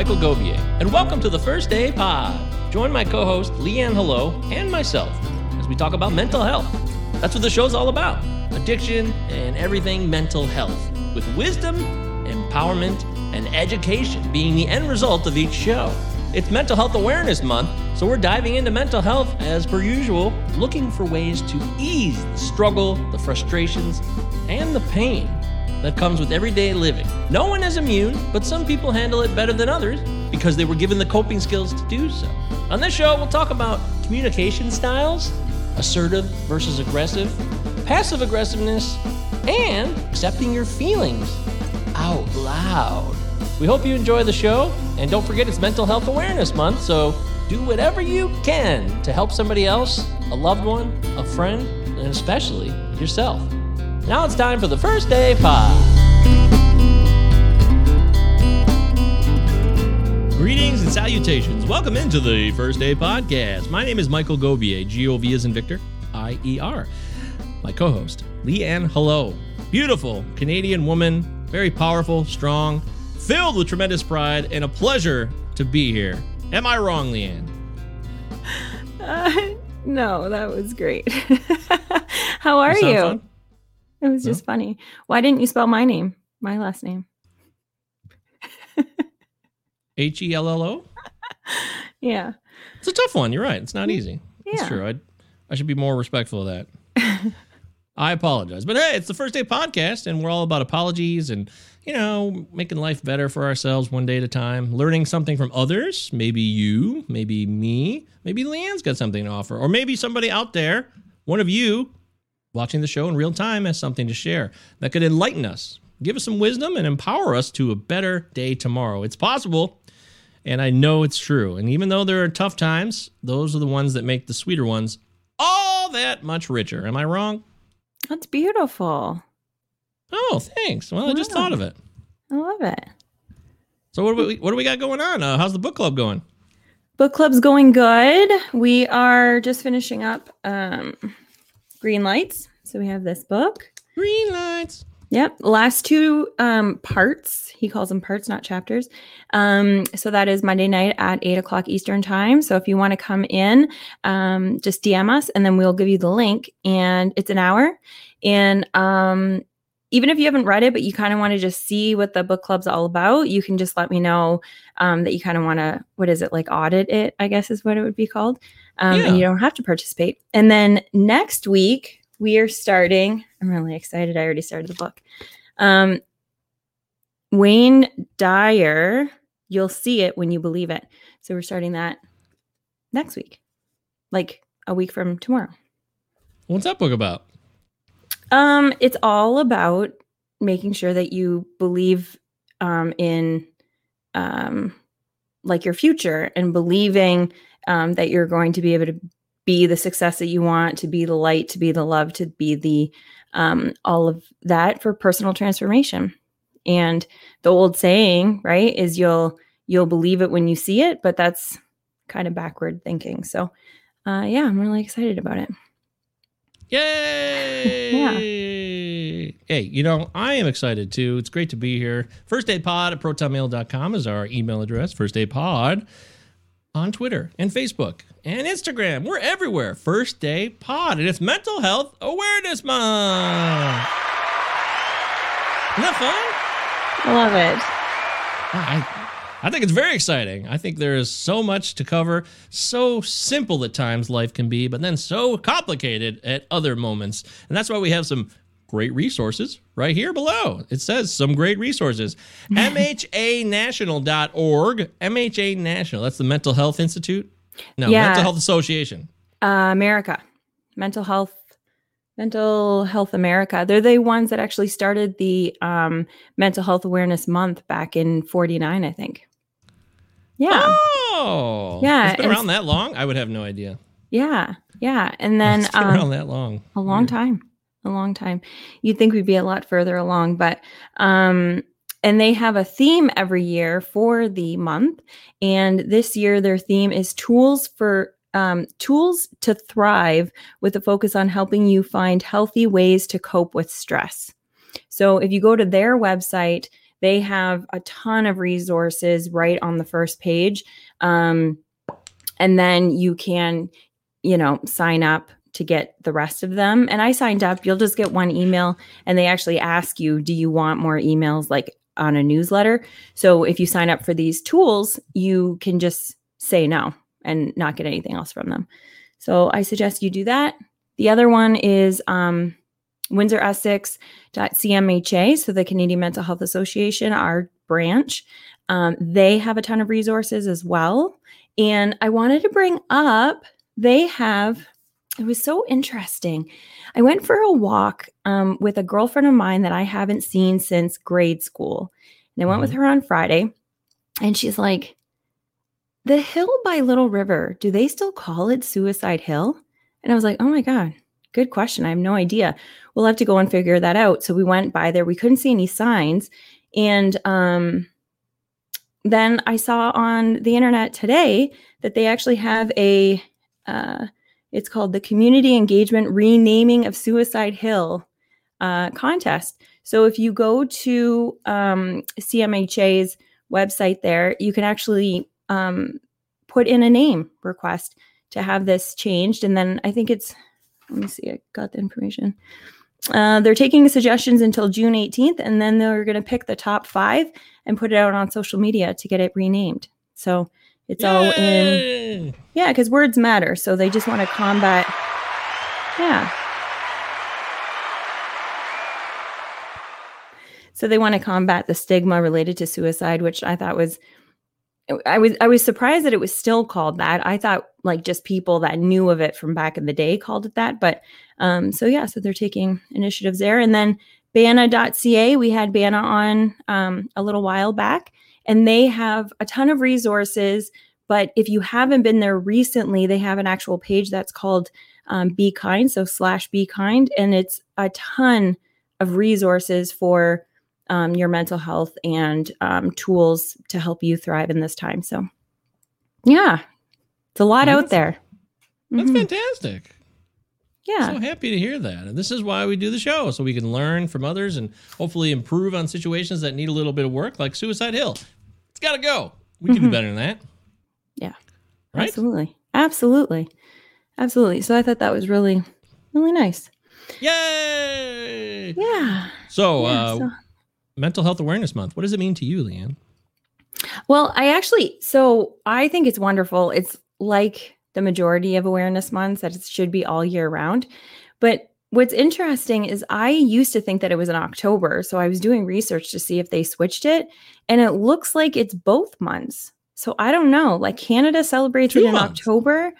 Michael Govier, and welcome to the First Day Pod. Join my co host, Leanne Hello, and myself as we talk about mental health. That's what the show's all about addiction and everything mental health, with wisdom, empowerment, and education being the end result of each show. It's Mental Health Awareness Month, so we're diving into mental health as per usual, looking for ways to ease the struggle, the frustrations, and the pain that comes with everyday living. No one is immune, but some people handle it better than others because they were given the coping skills to do so. On this show, we'll talk about communication styles, assertive versus aggressive, passive aggressiveness, and accepting your feelings out loud. We hope you enjoy the show, and don't forget it's Mental Health Awareness Month, so do whatever you can to help somebody else, a loved one, a friend, and especially yourself. Now it's time for the first day pod. Greetings and salutations. Welcome into the First Day Podcast. My name is Michael Govier, G O V as in Victor, I E R. My co host, Leanne Hello. Beautiful Canadian woman, very powerful, strong, filled with tremendous pride, and a pleasure to be here. Am I wrong, Leanne? Uh, no, that was great. How are you? Fun? It was just funny. Why didn't you spell my name, my last name? H E L L O? Yeah. It's a tough one. You're right. It's not mm, easy. Yeah. It's true. I I should be more respectful of that. I apologize. But hey, it's the first day podcast, and we're all about apologies and, you know, making life better for ourselves one day at a time, learning something from others. Maybe you, maybe me, maybe Leanne's got something to offer, or maybe somebody out there, one of you watching the show in real time has something to share that could enlighten us, give us some wisdom, and empower us to a better day tomorrow. It's possible, and I know it's true. And even though there are tough times, those are the ones that make the sweeter ones all that much richer. Am I wrong? That's beautiful. Oh, thanks. Well, I just thought of it. I love it. So what do we what do we got going on? Uh, how's the book club going? Book club's going good. We are just finishing up um, Green Lights. So we have this book. Green Lights. Yep. Last two um, parts. He calls them parts, not chapters. Um, so that is Monday night at eight o'clock Eastern time. So if you want to come in, um, just DM us and then we'll give you the link. And it's an hour. And um, even if you haven't read it, but you kind of want to just see what the book club's all about, you can just let me know um, that you kind of want to, what is it, like audit it, I guess is what it would be called. Um, yeah. And you don't have to participate. And then next week, we are starting, I'm really excited. I already started the book. Um, Wayne Dyer, you'll see it when you believe it. So we're starting that next week, like a week from tomorrow. What's that book about? Um, it's all about making sure that you believe um, in um, like your future and believing um, that you're going to be able to be the success that you want, to be the light, to be the love, to be the um, all of that for personal transformation. And the old saying, right, is you'll you'll believe it when you see it, but that's kind of backward thinking. So, uh, yeah, I'm really excited about it. Yay! yeah. Hey, you know, I am excited too. It's great to be here. First Day Pod at protonmail.com is our email address. First Day Pod on Twitter and Facebook and Instagram. We're everywhere. First Day Pod, and it's Mental Health Awareness Month. Isn't that fun? I love it. I, I think it's very exciting. I think there is so much to cover. So simple at times life can be, but then so complicated at other moments. And that's why we have some great resources right here below. It says some great resources. MHAnational.org. MHA National. That's the Mental Health Institute. No, yeah. Mental Health Association. Uh, America. Mental Health Mental Health America. They're the ones that actually started the um, Mental Health Awareness Month back in 49, I think. Yeah. Oh. Yeah. It's been around that long? I would have no idea. Yeah. Yeah. And then it's been um, around that long. A long time a long time. You'd think we'd be a lot further along, but um, and they have a theme every year for the month. And this year, their theme is tools for um, tools to thrive with a focus on helping you find healthy ways to cope with stress. So if you go to their website, they have a ton of resources right on the first page. Um, and then you can, you know, sign up to get the rest of them. And I signed up. You'll just get one email, and they actually ask you, do you want more emails like on a newsletter? So if you sign up for these tools, you can just say no and not get anything else from them. So I suggest you do that. The other one is um, Windsor Essex.cmha, so the Canadian Mental Health Association, our branch. Um, they have a ton of resources as well. And I wanted to bring up, they have, it was so interesting. I went for a walk um, with a girlfriend of mine that I haven't seen since grade school. And I went with her on Friday, and she's like, the hill by Little River, do they still call it Suicide Hill? And I was like, oh my God, good question. I have no idea. We'll have to go and figure that out. So we went by there. We couldn't see any signs. And um, then I saw on the internet today that they actually have a, uh, it's called the Community Engagement Renaming of Suicide Hill uh, contest. So if you go to um, CMHA's website there, you can actually um, put in a name request to have this changed. And then I think it's, let me see, I got the information. Uh, they're taking suggestions until June 18th, and then they're going to pick the top five and put it out on social media to get it renamed. So it's Yay! all in, yeah, because words matter. So they just want to combat, yeah. So they want to combat the stigma related to suicide, which I thought was I was I was surprised that it was still called that. I thought like just people that knew of it from back in the day called it that. But um, so yeah, so they're taking initiatives there. And then Banna.ca, we had Banna on um, a little while back, and they have a ton of resources. But if you haven't been there recently, they have an actual page that's called um, Be Kind, so slash Be Kind, and it's a ton of resources for um, your mental health and um, tools to help you thrive in this time. So, yeah, it's a lot that's, out there. That's mm-hmm. fantastic. Yeah. So happy to hear that. And this is why we do the show, so we can learn from others and hopefully improve on situations that need a little bit of work, like Suicide Hill. It's got to go. We can mm-hmm. do better than that. Yeah. Right? Absolutely. Absolutely. Absolutely. So I thought that was really, really nice. Yay! Yeah. So, yeah, uh, so Mental Health Awareness Month. What does it mean to you, Leanne? Well, I actually, so I think it's wonderful. It's like the majority of awareness months that it should be all year round. But what's interesting is I used to think that it was in October. So I was doing research to see if they switched it. And it looks like it's both months. So I don't know. Like Canada celebrates Two it in months. October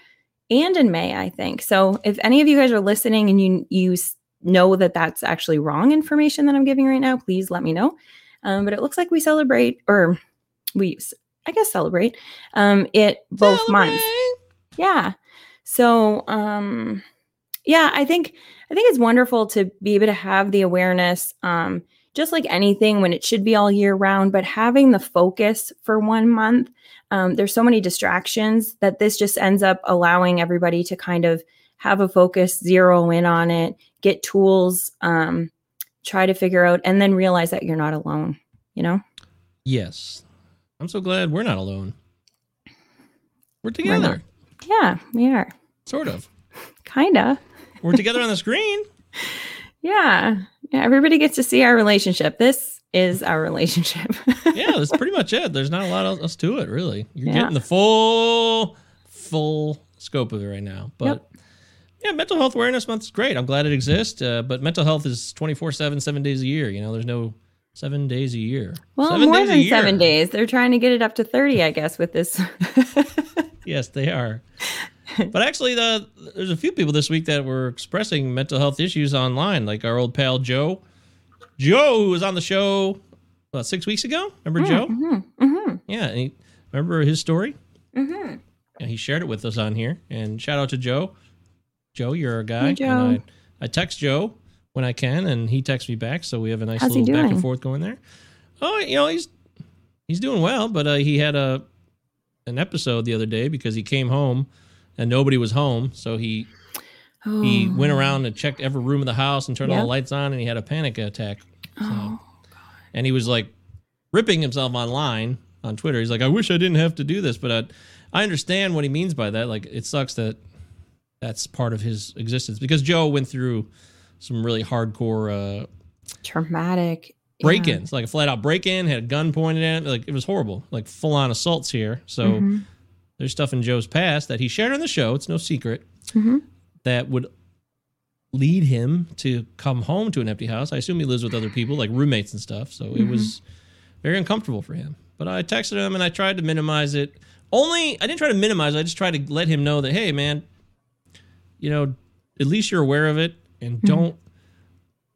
and in May, I think. So if any of you guys are listening and you you know that that's actually wrong information that I'm giving right now, please let me know. Um, but it looks like we celebrate, or we, I guess, celebrate um, it both celebrate. months. Yeah. So, um, yeah, I think I think it's wonderful to be able to have the awareness, um, just like anything, when it should be all year round. But having the focus for one month, um, there's so many distractions that this just ends up allowing everybody to kind of have a focus, zero in on it, get tools, um, try to figure out, and then realize that you're not alone, you know? Yes. I'm so glad we're not alone. We're together. We're yeah, we are. Sort of. Kinda. We're together on the screen. Yeah. Yeah. Everybody gets to see our relationship. This is our relationship. yeah, that's pretty much it. There's not a lot else to it, really. You're yeah. getting the full, full scope of it right now. But yep. Yeah, Mental Health Awareness Month is great. I'm glad it exists. Uh, but mental health is 24 7, seven days a year. You know, there's no seven days a year. Well, seven more than seven days. They're trying to get it up to 30, I guess, with this. yes, they are. But actually, the, there's a few people this week that were expressing mental health issues online, like our old pal Joe. Joe, who was on the show about six weeks ago. Remember mm, Joe? Mm-hmm, mm-hmm. Yeah. He, remember his story? Mm-hmm. Yeah, he shared it with us on here. And shout out to Joe. Joe, you're a guy. Hey, Joe. And I, I text Joe when I can, and he texts me back. So we have a nice How's little back and forth going there. Oh, you know he's he's doing well, but uh, he had a an episode the other day because he came home and nobody was home, so he oh. he went around and checked every room of the house and turned yep. all the lights on, and he had a panic attack. So, oh, and he was like ripping himself online on Twitter. He's like, I wish I didn't have to do this, but I, I understand what he means by that. Like, it sucks that that's part of his existence because Joe went through some really hardcore uh, Traumatic. break-ins, like a flat-out break-in, had a gun pointed at it. Like it was horrible, like full-on assaults here. So Mhm. There's stuff in Joe's past that he shared on the show. It's no secret Mhm. that would lead him to come home to an empty house. I assume he lives with other people, like roommates and stuff. So it was very uncomfortable for him. But I texted him and I tried to minimize it. Only I didn't try to minimize. it. I just tried to let him know that hey, man, you know, at least you're aware of it and don't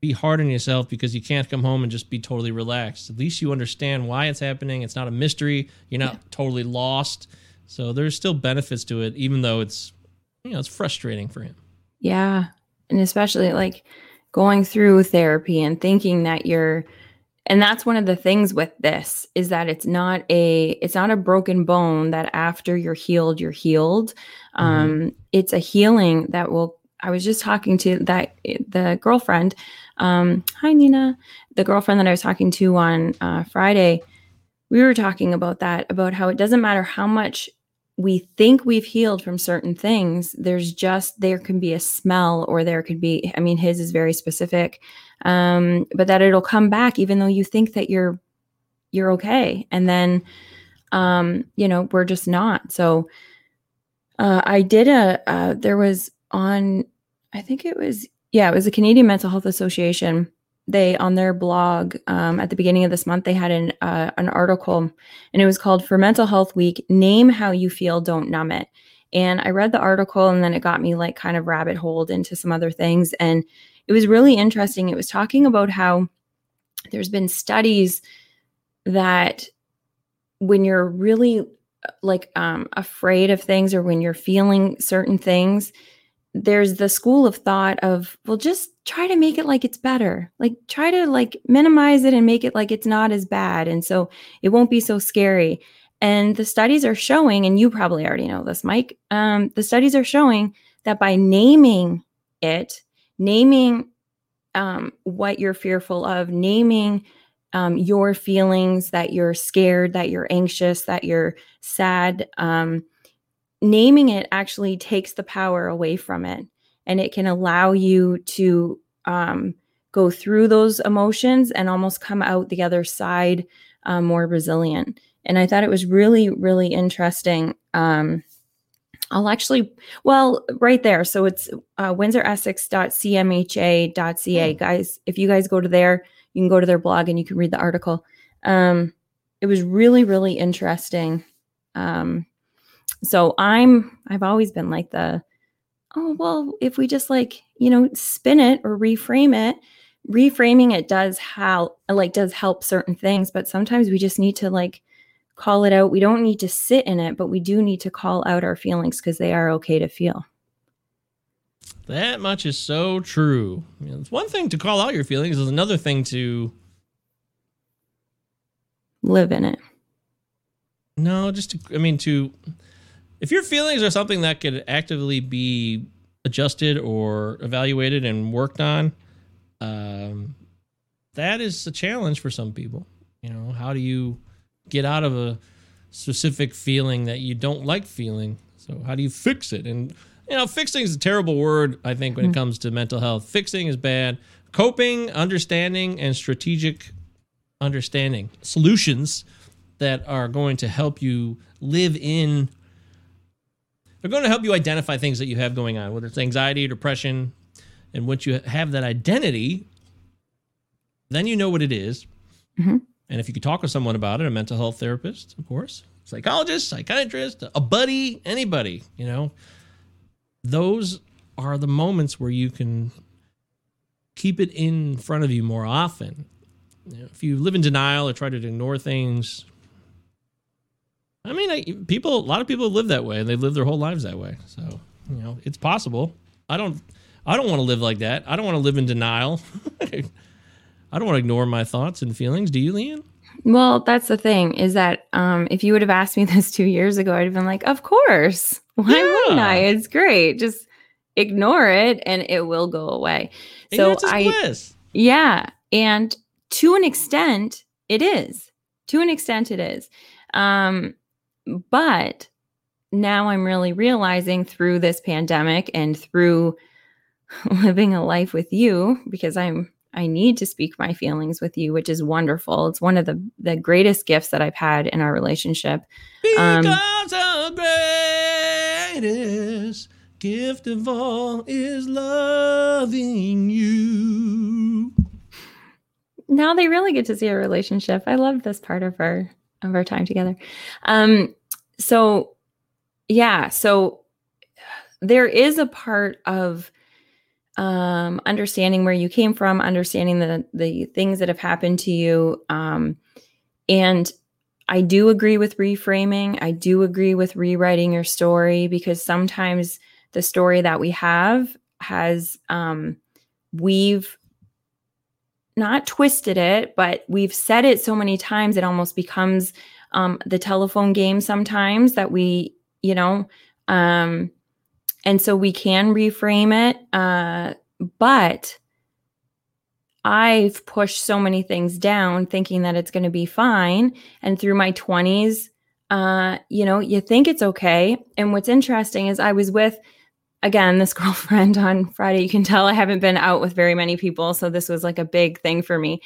be hard on yourself because you can't come home and just be totally relaxed. At least you understand why it's happening. It's not a mystery. You're not totally lost. So there's still benefits to it, even though it's you know it's frustrating for him. Yeah. And especially like going through therapy and thinking that you're and that's one of the things with this is that it's not a it's not a broken bone that after you're healed you're healed um it's a healing that will i was just talking to that the girlfriend um hi nina the girlfriend that i was talking to on uh, friday we were talking about that about how it doesn't matter how much we think we've healed from certain things there's just there can be a smell or there could be i mean his is very specific um but that it'll come back even though you think that you're you're okay. And then um you know we're just not. So uh i did a uh there was on i think it was yeah it was the canadian mental health association they on their blog um, at the beginning of this month they had an uh, an article and it was called for mental health week name how you feel don't numb it. And i read the article and then it got me like kind of rabbit holed into some other things and it was really interesting. It was talking about how there's been studies that when you're really like um, afraid of things or when you're feeling certain things there's the school of thought of well just try to make it like it's better. Like try to like minimize it and make it like it's not as bad and so it won't be so scary. And the studies are showing and you probably already know this mike um, the studies are showing that by naming it naming um, what you're fearful of naming um, your feelings that you're scared that you're anxious that you're sad um, naming it actually takes the power away from it and it can allow you to um, go through those emotions and almost come out the other side um, more resilient. And i thought it was really really interesting um, i'll actually well right there. So it's uh, windsoressex.cmha.ca Hmm. guys if you guys go to there you can go to their blog and you can read the article. Um, it was really really interesting um, so i'm i've always been like the oh well if we just like you know spin it or reframe it reframing it does how like does help certain things but sometimes we just need to like call it out. We don't need to sit in it but we do need to call out our feelings because they are okay to feel. That much is so true. You know, it's one thing to call out your feelings, it's another thing to live in it. No, just to I mean to if your feelings are something that could actively be adjusted or evaluated and worked on, um, that is a challenge for some people. You know, how do you get out of a specific feeling that you don't like feeling? So how do you fix it? And you know, fixing is a terrible word. I think when it comes to mental health, fixing is bad. Coping, understanding, and strategic understanding solutions that are going to help you live in they're going to help you identify things that you have going on whether it's anxiety depression and once you have that identity then you know what it is. Mhm. and if you could talk with someone about it a mental health therapist of course psychologist psychiatrist a buddy anybody you know those are the moments where you can keep it in front of you more often you know, if you live in denial or try to ignore things I mean, I, people, a lot of people live that way, and they live their whole lives that way. So, you know, it's possible. I don't, I don't want to live like that. I don't want to live in denial. I don't want to ignore my thoughts and feelings. Do you, Leanne? Well, that's the thing is that um, if you would have asked me this two years ago, I'd have been like, of course. Why wouldn't I? It's great. Just ignore it and it will go away. So Ignorance is I, bliss. yeah. And to an extent, it is. To an extent, it is. Um, but now I'm really realizing through this pandemic and through living a life with you because I'm I need to speak my feelings with you, which is wonderful. It's one of the the greatest gifts that I've had in our relationship. Um, Because the greatest gift of all is loving you. now they really get to see our relationship. I love this part of our of our time together. Um so yeah, so there is a part of um understanding where you came from, understanding the the things that have happened to you um and I do agree with reframing. I do agree with rewriting your story because sometimes the story that we have has um we've not twisted it, but we've said it so many times it almost becomes um, the telephone game sometimes that we, you know, um, and so we can reframe it. Uh, but I've pushed so many things down thinking that it's going to be fine. And through my 20s, uh, you know, you think it's okay. And what's interesting is I was with, again, this girlfriend on Friday. You can tell I haven't been out with very many people. So this was like a big thing for me.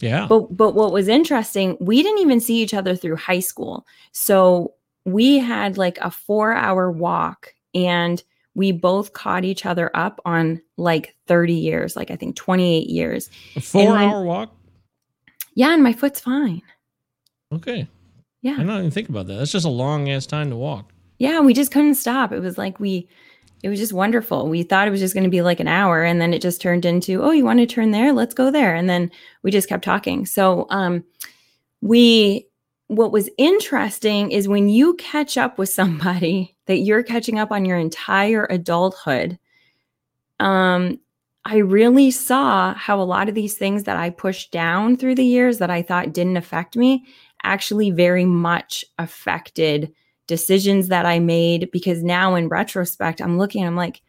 Yeah. But but what was interesting, we didn't even see each other through high school. So we had like a 4-hour walk and we both caught each other up on like 30 years, like I think 28 years. A 4-hour walk? Yeah, and my foot's fine. Okay. Yeah. I didn't even think about that. That's just a long ass time to walk. Yeah, we just couldn't stop. It was like we it was just wonderful. We thought it was just going to be like an hour and then it just turned into, "Oh, you want to turn there? Let's go there." And then we just kept talking. So, um we what was interesting is when you catch up with somebody that you're catching up on your entire adulthood, um, I really saw how a lot of these things that I pushed down through the years that I thought didn't affect me actually very much affected decisions that I made. Because now in retrospect, I'm looking, I'm like,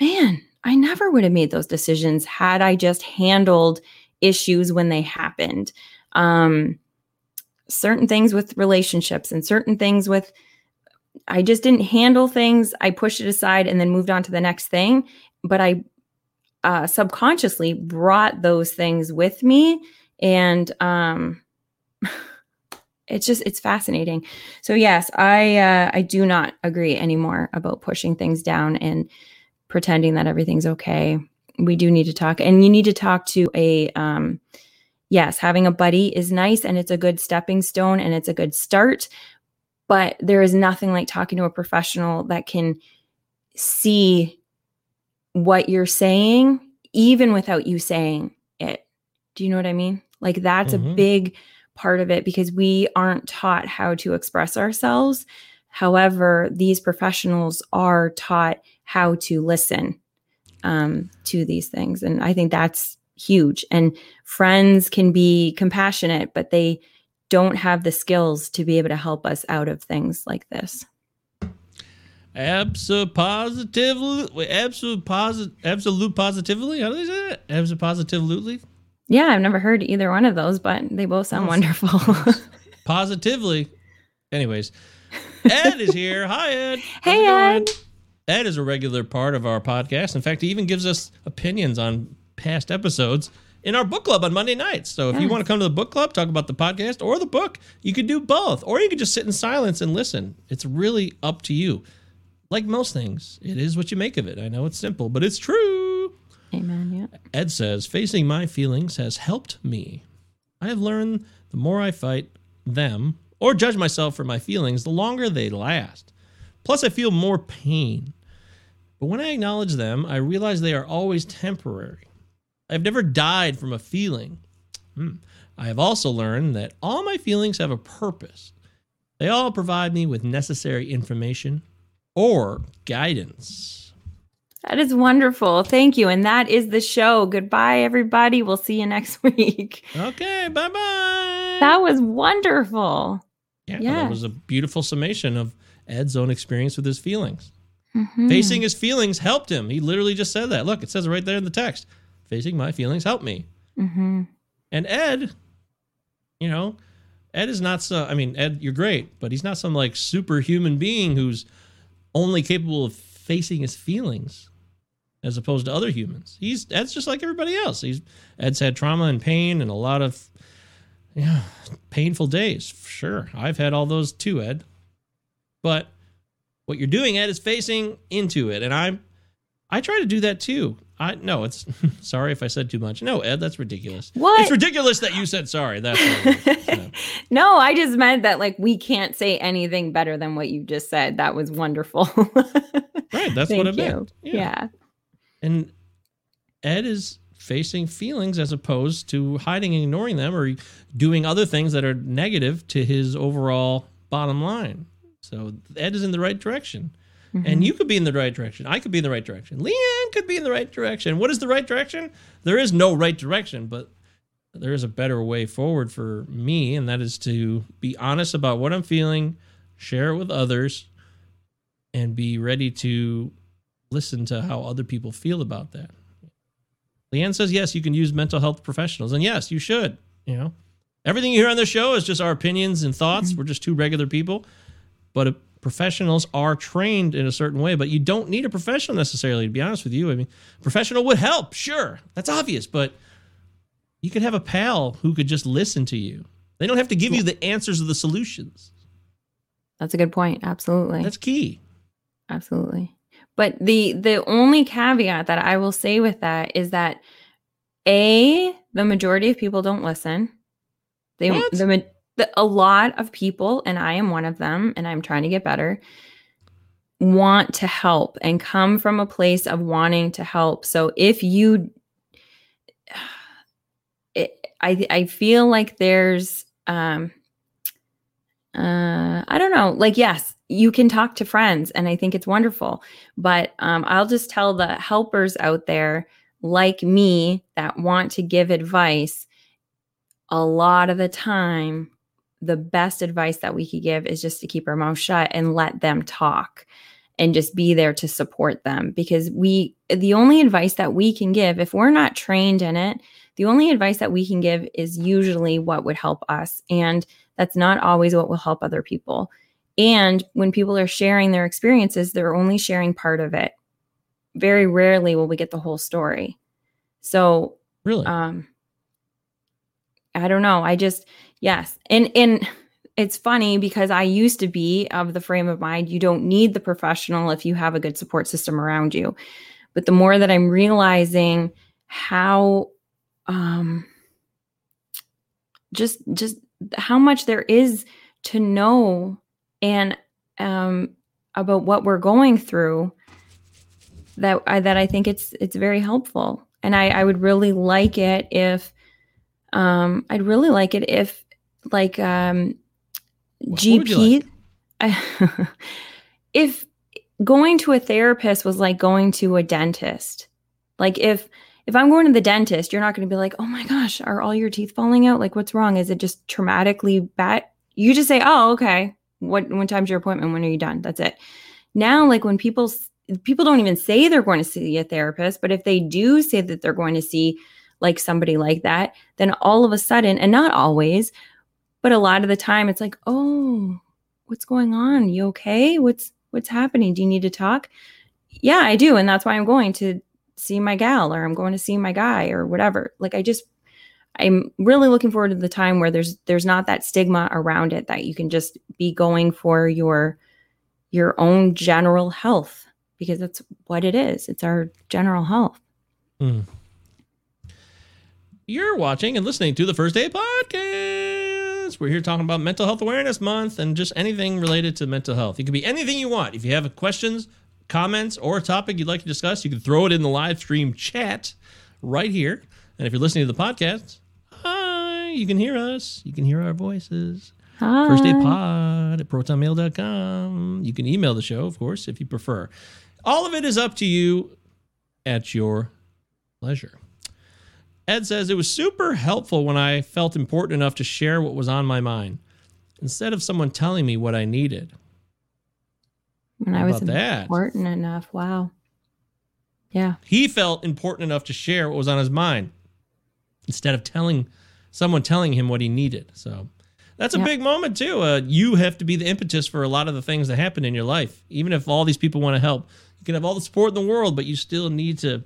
man, I never would have made those decisions had I just handled issues when they happened. Um, certain things with relationships and certain things with I just didn't handle things. I pushed it aside and then moved on to the next thing. But I uh, subconsciously brought those things with me, and um, it's just it's fascinating. So yes, I uh, I do not agree anymore about pushing things down and pretending that everything's okay. We do need to talk, and you need to talk to a um, yes, having a buddy is nice and it's a good stepping stone and it's a good start. But there is nothing like talking to a professional that can see what you're saying, even without you saying it. Do you know what I mean? Like that's Mhm. a big part of it because we aren't taught how to express ourselves. However, these professionals are taught how to listen um, to these things. And I think that's huge. And friends can be compassionate, but they don't have the skills to be able to help us out of things like this. Absolute positively, absolute absolute positively. How do they say that? Absolute positively, Yeah, I've never heard either one of those, but they both sound wonderful. positively. Anyways, Ed is here. Hi, Ed. How's Hey. Ed. Ed is a regular part of our podcast. In fact, he even gives us opinions on past episodes in our book club on Monday nights. So if you want to come to the book club, talk about the podcast or the book, you could do both, or you could just sit in silence and listen. It's really up to you. Like most things, it is what you make of it. I know it's simple, but it's true. Amen. Yeah. Ed says, facing my feelings has helped me. I have learned the more I fight them or judge myself for my feelings, the longer they last. Plus, I feel more pain. But when I acknowledge them, I realize they are always temporary. I've never died from a feeling. Hmm. I have also learned that all my feelings have a purpose. They all provide me with necessary information or guidance. That is wonderful. Thank you. And that is the show. Goodbye, everybody. We'll see you next week. Okay, bye bye. That was wonderful. Yeah, Yeah. that was a beautiful summation of Ed's own experience with his feelings. Mhm. Facing his feelings helped him. He literally just said that. Look, it says it right there in the text. Facing my feelings helped me. Mhm. And Ed, you know, Ed is not so. I mean, Ed, you're great, but he's not some like superhuman being who's only capable of facing his feelings, as opposed to other humans. He's Ed's just like everybody else. He's Ed's had trauma and pain and a lot of yeah painful days. Sure, I've had all those too, Ed. But what you're doing, Ed, is facing into it, and I'm I try to do that too. I no, it's sorry if I said too much. No, Ed, that's ridiculous. What? It's ridiculous that you said sorry. That's. Yeah. no, I just meant that like we can't say anything better than what you just said. That was wonderful. right. That's what I meant. Yeah. And Ed is facing feelings as opposed to hiding and ignoring them or doing other things that are negative to his overall bottom line. So Ed is in the right direction. Mm-hmm. And you could be in the right direction. I could be in the right direction. Leanne could be in the right direction. What is the right direction? There is no right direction, but there is a better way forward for me, and that is to be honest about what I'm feeling, share it with others, and be ready to listen to how other people feel about that. Leanne says, yes, you can use mental health professionals. And yes, you should. You know, everything you hear on this show is just our opinions and thoughts. We're just two regular people. But uh, professionals are trained in a certain way, but you don't need a professional necessarily, to be honest with you. I mean, professional would help, sure. That's obvious, but you could have a pal who could just listen to you. They don't have to give you the answers or the solutions. That's a good point. Absolutely. That's key. Absolutely. But the the only caveat that I will say with that is that a the majority of people don't listen. They What? the, the a lot of people and I am one of them and I'm trying to get better want to help and come from a place of wanting to help. So if you it, I I feel like there's um uh I don't know, like yes, you can talk to friends and I think it's wonderful. But um I'll just tell the helpers out there like me that want to give advice a lot of the time the best advice that we could give is just to keep our mouth shut and let them talk and just be there to support them. Because we the only advice that we can give if we're not trained in it the only advice that we can give is usually what would help us. And that's not always what will help other people and when people are sharing their experiences they're only sharing part of it. Very rarely will we get the whole story. So Really? um i don't know. I just yes. And and it's funny because i used to be of the frame of mind you don't need the professional if you have a good support system around you. But the more that i'm realizing how um just just how much there is to know and um about what we're going through that I, that I think it's it's very helpful. And I I would really like it if um I'd really like it if like um What- what would GP I, if going to a therapist was like going to a dentist. Like if if I'm going to the dentist you're not going to be like oh my gosh are all your teeth falling out? Like what's wrong? Is it just traumatically bad? You just say oh okay what when time's your appointment when are you done? That's it. Now like when people people don't even say they're going to see a therapist but if they do say that they're going to see like somebody like that then all of a sudden and not always but a lot of the time it's like oh what's going on? You okay? What's what's happening? Do you need to talk? Yeah i do and that's why i'm going to see my gal or i'm going to see my guy or whatever. Like i just i'm really looking forward to the time where there's there's not that stigma around it that you can just be going for your your own general health because that's what it is it's our general health hmm. You're watching and listening to the First Day Podcast. We're here talking about Mental Health Awareness Month and just anything related to mental health. It could be anything you want. If you have questions, comments, or a topic you'd like to discuss, you can throw it in the live stream chat right here. And if you're listening to the podcast, you can hear us. You can hear our voices. Hi. First Day Pod at protonmail.com. You can email the show, of course, if you prefer. All of it is up to you at your pleasure. Ed says it was super helpful when I felt important enough to share what was on my mind instead of someone telling me what I needed. when How i was about that? important enough wow yeah He felt important enough to share what was on his mind instead of telling someone telling him what he needed. So That's a Yep. big moment too. Uh, you have to be the impetus for a lot of the things that happen in your life. Even if all these people want to help, you can have all the support in the world, but you still need to.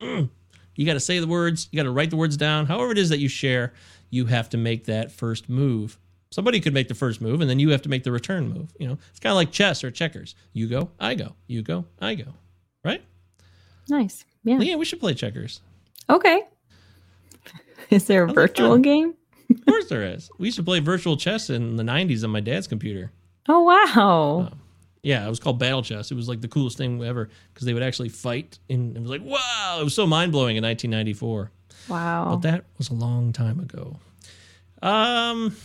Mm, you got to say the words. You got to write the words down. However it is that you share, you have to make that first move. Somebody could make the first move, and then you have to make the return move. You know, it's kind of like chess or checkers. You go, I go. You go, I go. Right? Nice. Yeah. Yeah, we should play checkers. Okay. Is there a virtual game? Of course there is. We used to play virtual chess in the 90s on my dad's computer. Oh wow. Yeah, it was called Battle Chess. It was like the coolest thing ever because they would actually fight. And it was like, wow, it was so mind blowing in 1994. Wow. But that was a long time ago. Um,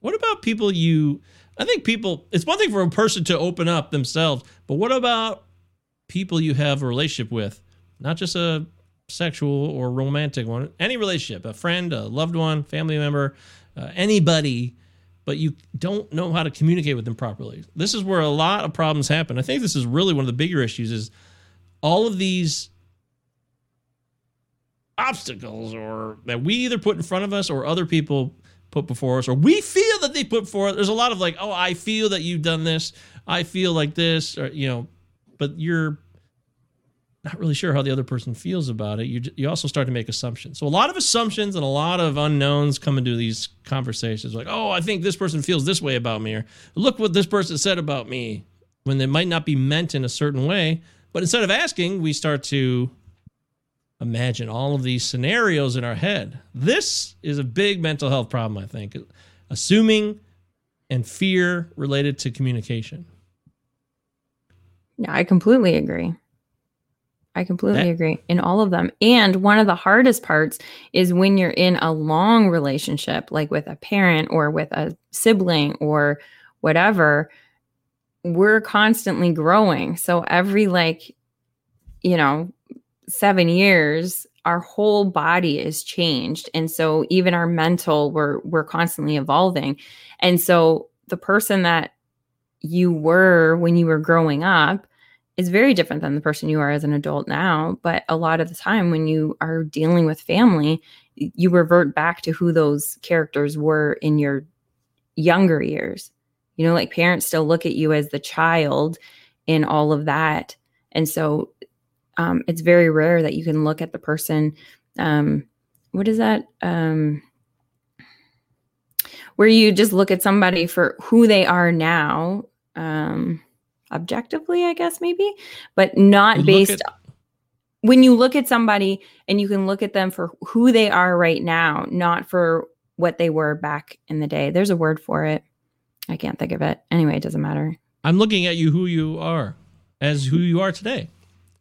what about people you? I think people. It's one thing for a person to open up themselves, but what about people you have a relationship with? Not just a sexual or romantic one. Any relationship, a friend, a loved one, family member, uh, anybody. But you don't know how to communicate with them properly. This is where a lot of problems happen. I think this is really one of the bigger issues. Is all of these obstacles or that we either put in front of us or other people put before us or we feel that they put forth there's a lot of like oh i feel that you've done this i feel like this or you know but you're not really sure how the other person feels about it you you also start to make assumptions so a lot of assumptions and a lot of unknowns come into these conversations like oh i think this person feels this way about me or look what this person said about me when they might not be meant in a certain way but instead of asking we start to imagine all of these scenarios in our head. This is a big mental health problem, I think. Assuming and fear related to communication. Yeah, I completely agree. I completely That- agree in all of them. And one of the hardest parts is when you're in a long relationship, like with a parent or with a sibling or whatever, we're constantly growing. So every, like, you know, seven years, our whole body is changed. And so even our mental, we're we're constantly evolving. And so the person that you were when you were growing up is very different than the person you are as an adult now. But a lot of the time, when you are dealing with family, you revert back to who those characters were in your younger years. You know, like parents still look at you as the child in all of that. And so um, it's very rare that you can look at the person. Um, what is that? Um, where you just look at somebody for who they are now um objectively i guess maybe but not You based at- when you look at somebody and you can look at them for who they are right now not for what they were back in the day. There's a word for it. I can't think of it. Anyway it doesn't matter. I'm looking at you who you are as who you are today.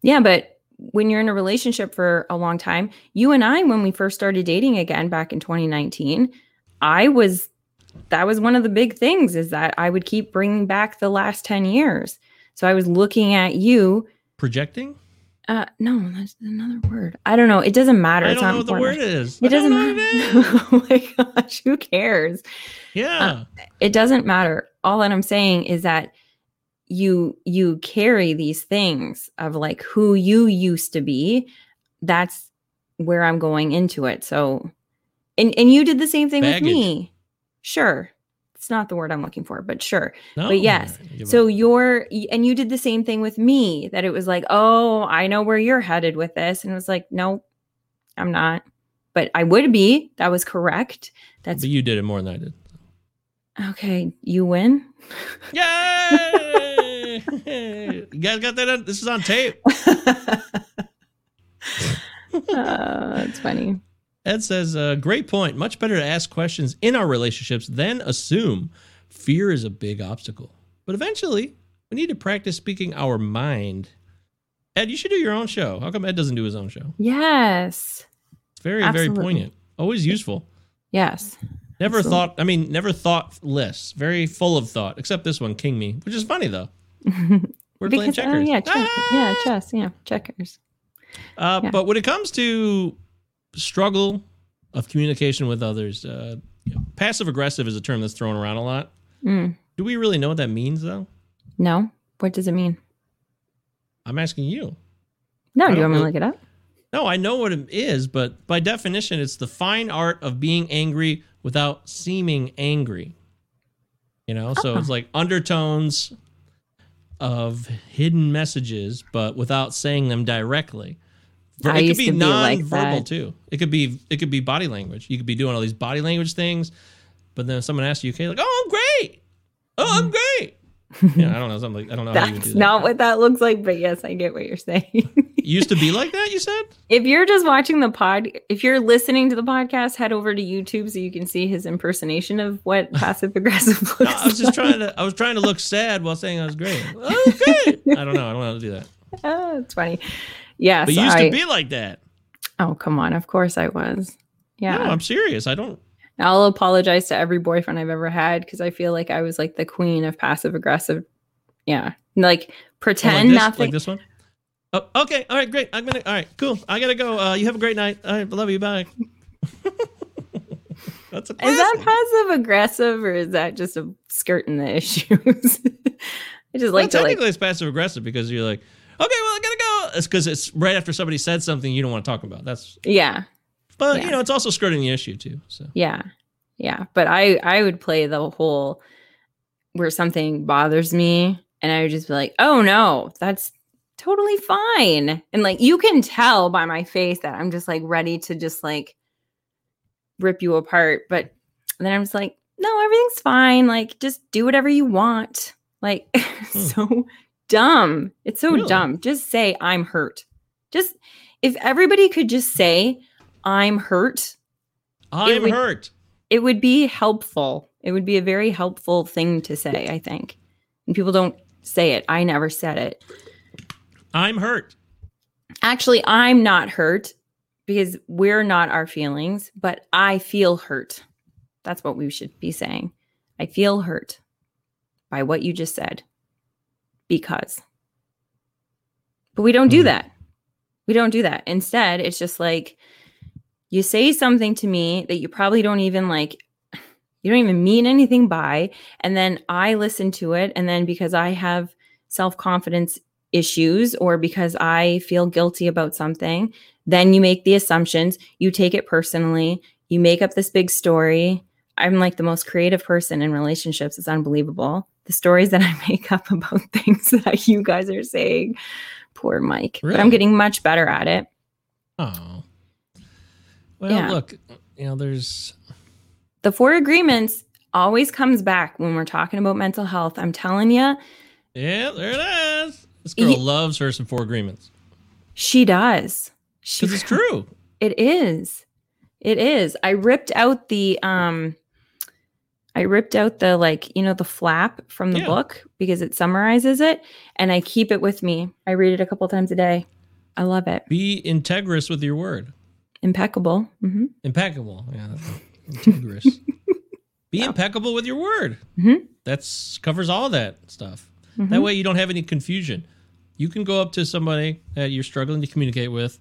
yeah but when you're in a relationship for a long time you and i when we first started dating again back in 2019 i was that was one of the big things is that i would keep bringing back the last 10 years. So i was looking at you. Projecting? uh no that's another word. I don't know. It doesn't matter. I it's don't not know what the important. word is. it I doesn't matter. oh my gosh who cares? Yeah. it doesn't matter. All that i'm saying is that you you carry these things of like who you used to be. That's where i'm going into it. So and and you did the same thing Baggage. with me sure it's not the word i'm looking for but sure no? but yes, so you're and you did the same thing with me that it was like oh i know where you're headed with this and it was like no i'm not but i would be that was correct that's but you did it more than I did. okay you win Yay! you guys got that? On, this is on tape. uh, that's funny. Ed says, uh, great point. Much better to ask questions in our relationships than assume. Fear is a big obstacle. But eventually, we need to practice speaking our mind. Ed, you should do your own show. How come Ed doesn't do his own show? Yes. It's very, Absolutely. very poignant. Always useful. Yes. Never Absolutely. thought, I mean, never thoughtless. Very full of thought, except this one, King Me, which is funny though. We're playing Because, oh, checkers. yeah, chess. Ah! Yeah, chess. Yeah, checkers. Uh, Yeah. But when it comes to struggle of communication with others, uh, you know, passive aggressive is a term that's thrown around a lot. Mm. Do we really know what that means, though? No. What does it mean? I'm asking you. No, do you want me to look it up? No, I know what it is, but by definition, it's the fine art of being angry without seeming angry. You know, so it's like undertones of hidden messages, but without saying them directly. I it could be non-verbal that. too. It could be it could be body language. You could be doing all these body language things, but then if someone asks you, okay, like, oh, I'm great. Oh, I'm mm-hmm. great. yeah, I don't know something. Like, I don't know how you do That's that. not what that looks like, but yes, I get what you're saying. Used to be like that. You said. if you're just watching the pod, if you're listening to the podcast, head over to YouTube so you can see his impersonation of what passive aggressive looks No, I was just like. trying to. I was trying to look sad while saying I was great. Oh, great. I don't know. I don't know how to do that. Oh, it's funny. Yes, But you used I- to be like that. Oh, come on. Of course I was. Yeah. No, I'm serious. I don't. I'll apologize to every boyfriend I've ever had because I feel like I was like the queen of passive aggressive. Yeah. Like Oh, like pretend nothing. Like this one. Oh, okay. All right. Great. I'm gonna. All right. Cool. I gotta go. Uh, you have a great night. All right. I love you. Bye. That's a Is that passive aggressive or is that just a skirting the issues? I just Well, like to like technically, it's passive aggressive because you're like, okay, well, I gotta go. It's because it's right after somebody said something you don't want to talk about. That's. yeah. But Yeah. you know, it's also skirting the issue too. So. Yeah. Yeah. But I I would play the whole where something bothers me and I would just be like, "Oh no, that's totally fine." And like you can tell by my face that I'm just like ready to just like rip you apart, but then I'm just like, "No, everything's fine. Like just do whatever you want." Like hmm. so dumb. It's so Really? dumb. Just say I'm hurt. Just if everybody could just say I'm hurt, I'm would- hurt. it would be helpful. It would be a very helpful thing to say, I think. And people don't say it. I never said it. I'm hurt. Actually, I'm not hurt because we're not our feelings, but I feel hurt. That's what we should be saying. I feel hurt by what you just said because. But we don't do Hmm. that. We don't do that. Instead, it's just like you say something to me that you probably don't even like you don't even mean anything by and then I listen to it and then because I have self-confidence issues or because I feel guilty about something, then you make the assumptions, you take it personally, you make up this big story. I'm like the most creative person in relationships. It's unbelievable. The stories that I make up about things that you guys are saying. Poor Mike. But I'm getting much better at it. Oh. Well, Yeah. look, you know, there's The four agreements always comes back when we're talking about mental health. I'm telling you, yeah, there it is. This girl Ye- loves her some four agreements she does. Because it's true. It is. It is. I ripped out the um I ripped out the like, you know, the flap from the Yeah. book because it summarizes it and I keep it with me. I read it a couple times a day. I love it. Be integrous with your word. Impeccable. hmm Impeccable. Yeah, integrous. Be impeccable with your word. Mhm. That's covers all that stuff. Mhm. That way you don't have any confusion. You can go up to somebody that you're struggling to communicate with,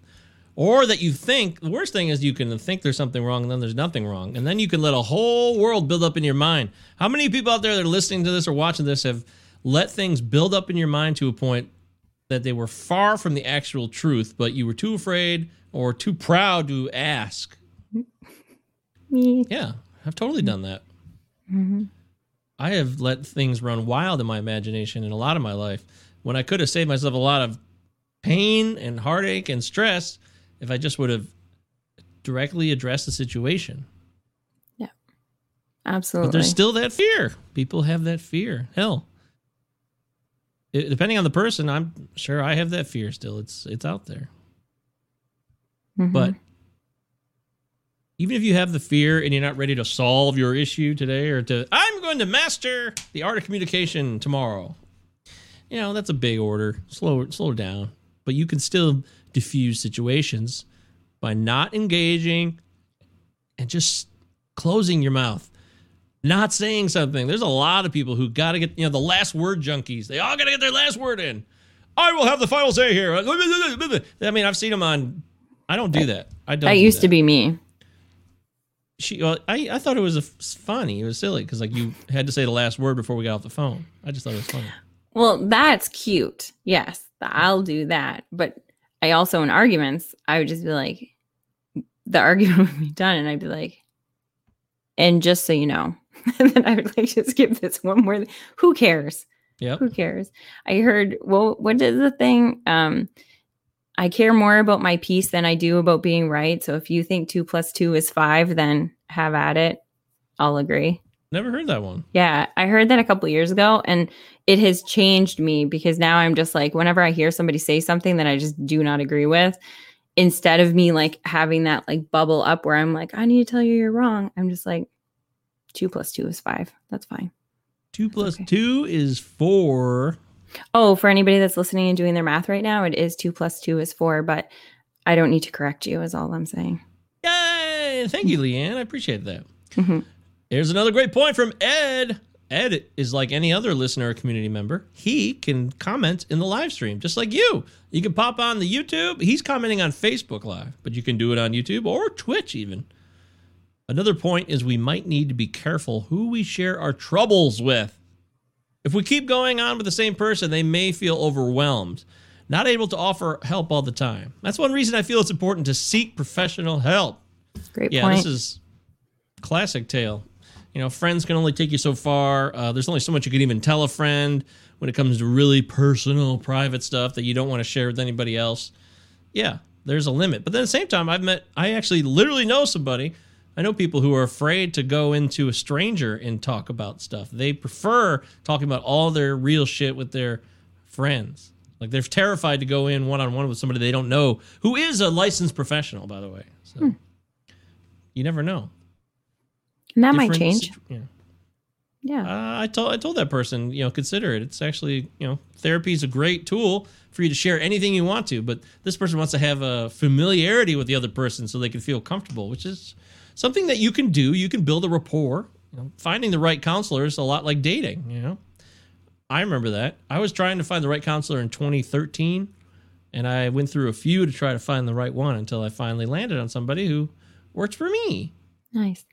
or that you think the worst thing is you can think there's something wrong and then there's nothing wrong. And then you can let a whole world build up in your mind. How many people out there that are listening to this or watching this have let things build up in your mind to a point that they were far from the actual truth, but you were too afraid or too proud to ask? Me. Yeah, I've totally done that. Mhm. I have let things run wild in my imagination in a lot of my life when I could have saved myself a lot of pain and heartache and stress if I just would have directly addressed the situation. Yeah, absolutely. But there's still that fear. People have that fear. Hell, it, depending on the person, I'm sure I have that fear still. It's it's out there. Mhm. But even if you have the fear and you're not ready to solve your issue today or to, I'm going to master the art of communication tomorrow. You know, that's a big order. Slow, slow down. But you can still diffuse situations by not engaging and just closing your mouth, not saying something. There's a lot of people who got to get, you know, the last word junkies. They all got to get their last word in. I will have the final say here. I mean, I've seen them on. I don't do that. I don't. that do used to be me. She, well, I, I thought it was a, funny. It was silly because like you had to say the last word before we got off the phone. I just thought it was funny. Well, that's cute. Yes, I'll do that. But I also in arguments, I would just be like, the argument would be done, and I'd be like, and just so you know, and then I would like just give this one more. Who cares? Yeah. Who cares? I heard. Well, what is the thing? Um, I care more about my peace than I do about being right. So if you think two plus two is five, then have at it. I'll agree. Never heard that one. Yeah, I heard that a couple years ago and it has changed me because now I'm just like whenever I hear somebody say something that I just do not agree with, instead of me like having that like bubble up where I'm like, I need to tell you you're wrong, I'm just like, two plus two is five. That's fine. Two plus okay. two is four. Oh, for anybody that's listening and doing their math right now, it is two plus two is four, but I don't need to correct you, is all I'm saying. Yay! Thank you, Leanne. I appreciate that. hmm Here's another great point from Ed. Ed is like any other listener or community member. He can comment in the live stream, just like you. You can pop on the YouTube. He's commenting on Facebook Live, but you can do it on YouTube or Twitch even. Another point is we might need to be careful who we share our troubles with. If we keep going on with the same person, they may feel overwhelmed, not able to offer help all the time. That's one reason I feel it's important to seek professional help. Great point. Yeah, point. this is classic tale. You know, friends can only take you so far. Uh, there's only so much you can even tell a friend when it comes to really personal, private stuff that you don't want to share with anybody else. Yeah, there's a limit. But then at the same time, I've met, I actually literally know somebody. I know people who are afraid to go into a stranger and talk about stuff. They prefer talking about all their real shit with their friends. Like they're terrified to go in one on one with somebody they don't know, who is a licensed professional, by the way. So you never know. And that might change. yeah. Yeah. Uh, I told I told that person, you know, consider it. It's actually, you know, therapy is a great tool for you to share anything you want to, but this person wants to have a familiarity with the other person so they can feel comfortable, which is something that you can do. You can build a rapport. You know, finding the right counselor is a lot like dating, you know. I remember that. I was trying to find the right counselor in 2013, and I went through a few to try to find the right one until I finally landed on somebody who works for me. nice.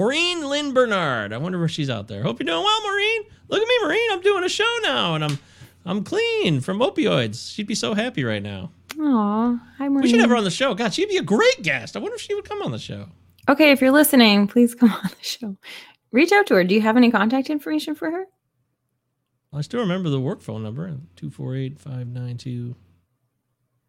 Maureen Lynn Bernard. I wonder if she's out there. Hope you're doing well, Maureen. Look at me, Maureen. I'm doing a show now, and I'm I'm clean from opioids. She'd be so happy right now. Aw, hi Maureen. We should have her on the show. God, she'd be a great guest. I wonder if she would come on the show. Okay, if you're listening, please come on the show. Reach out to her. Do you have any contact information for her? I still remember the work phone number 248 592.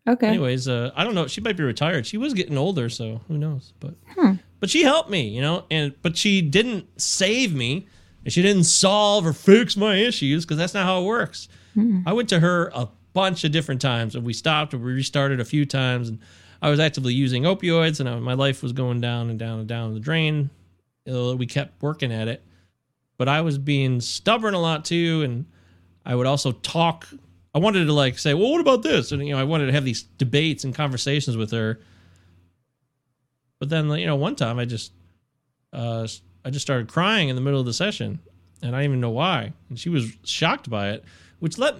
Okay. Anyways, uh, I don't know. She might be retired. She was getting older, so who knows? But Hmm. But she helped me, you know, and but she didn't save me, and she didn't solve or fix my issues because that's not how it works. Mm. I went to her a bunch of different times, and we stopped and we restarted a few times, and I was actively using opioids, and I, my life was going down and down and down the drain. Uh, we kept working at it, but I was being stubborn a lot too, and I would also talk. I wanted to like say, well, what about this? And you know, I wanted to have these debates and conversations with her. But then, you know, one time I just, uh, I just started crying in the middle of the session, and I didn't even know why. And she was shocked by it, which let,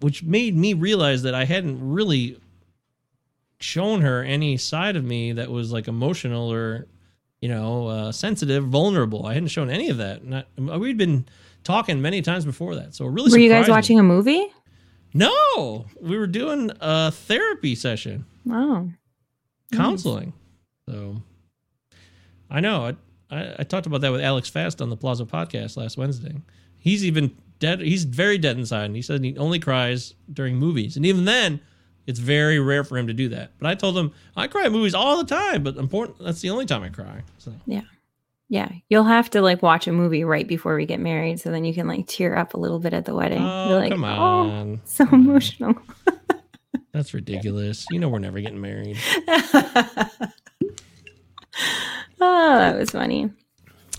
which made me realize that I hadn't really shown her any side of me that was like emotional or, you know, uh, sensitive, vulnerable. I hadn't shown any of that. Not, we'd been talking many times before that, so it really Were you guys surprised me. watching a movie? No, we were doing a therapy session, Oh. Nice. So I know. I, I I talked about that with Alex Fast on the Plaza podcast last Wednesday. He's even dead. He's very dead inside, and he said he only cries during movies, and even then, it's very rare for him to do that. But I told him I cry at movies all the time, but important. That's the only time I cry. So Yeah. You'll have to like watch a movie right before we get married so then you can like tear up a little bit at the wedding. oh You're like, come "Oh, on, so Come on. emotional. That's ridiculous. You know we're never getting married. oh, that was funny.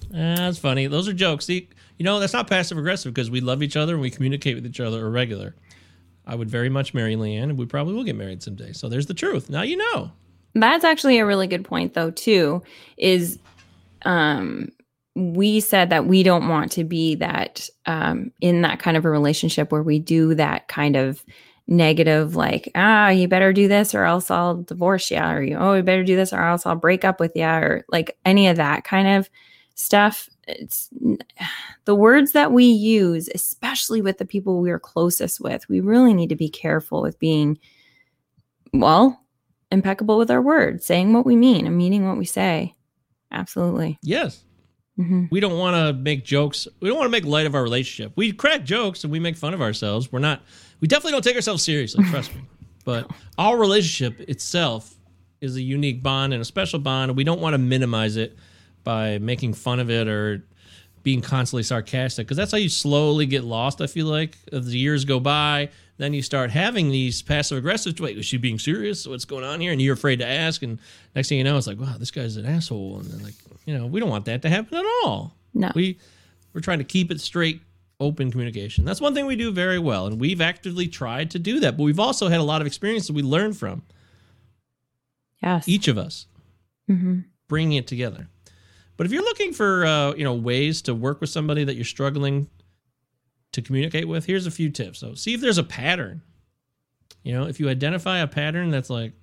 That's funny. Those are jokes. See, you know, that's not passive aggressive because we love each other and we communicate with each other irregular. I would very much marry Leanne and we probably will get married someday. So there's the truth. Now you know. That's actually a really good point though too is um we said that we don't want to be that um in that kind of a relationship where we do that kind of negative like ah you better do this or else I'll divorce you or you oh you better do this or else I'll break up with you or like any of that kind of stuff it's the words that we use especially with the people we are closest with we really need to be careful with being well, impeccable with our words, saying what we mean and meaning what we say. Absolutely. Yes. hmm We don't want to make jokes. We don't want to make light of our relationship. We crack jokes and we make fun of ourselves. We're not, we definitely don't take ourselves seriously, trust me. But our relationship itself is a unique bond and a special bond. And we don't want to minimize it by making fun of it or being constantly sarcastic because that's how you slowly get lost. I feel like as the years go by, then you start having these passive aggressive. Wait, is she being serious? What's going on here? And you're afraid to ask. And next thing you know, it's like, wow, this guy's an asshole. And then like, you know, we don't want that to happen at all. No. We we're trying to keep it straight, open communication. That's one thing we do very well, and we've actively tried to do that. But we've also had a lot of experience that we learn from yes. each of us hmm bringing it together. But if you're looking for uh, you know ways to work with somebody that you're struggling to communicate with, here's a few tips. So see if there's a pattern. You know, if you identify a pattern that's like,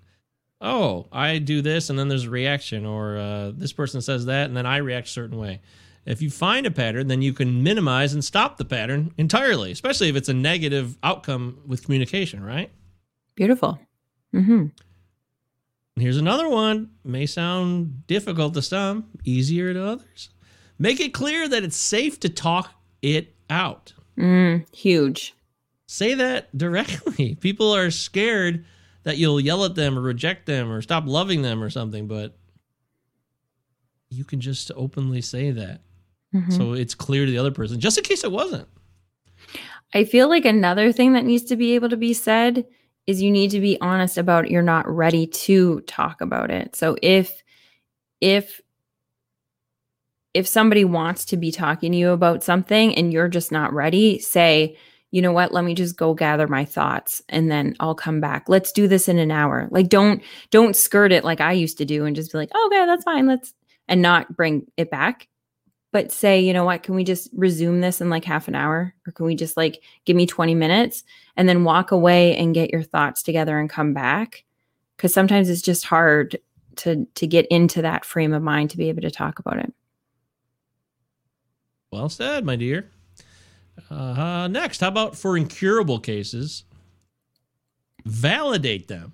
oh, I do this and then there's a reaction, or uh, this person says that and then I react a certain way. If you find a pattern, then you can minimize and stop the pattern entirely, especially if it's a negative outcome with communication, right? Beautiful. Mm-hmm. Here's another one. May sound difficult to some, easier to others. Make it clear that it's safe to talk it out. Mm, huge. Say that directly. People are scared that you'll yell at them or reject them or stop loving them or something, but you can just openly say that. Mhm. So it's clear to the other person, just in case it wasn't. I feel like another thing that needs to be able to be said is you need to be honest about you're not ready to talk about it. So if if if somebody wants to be talking to you about something and you're just not ready, say, you know what, let me just go gather my thoughts and then I'll come back. Let's do this in an hour. Like don't don't skirt it like I used to do and just be like, okay, that's fine. Let's and not bring it back. But say, you know what, can we just resume this in like half an hour? Or can we just like give me 20 minutes and then walk away and get your thoughts together and come back? Because sometimes it's just hard to to get into that frame of mind to be able to talk about it. Well said, my dear. Uh, next, how about for incurable cases? Validate them.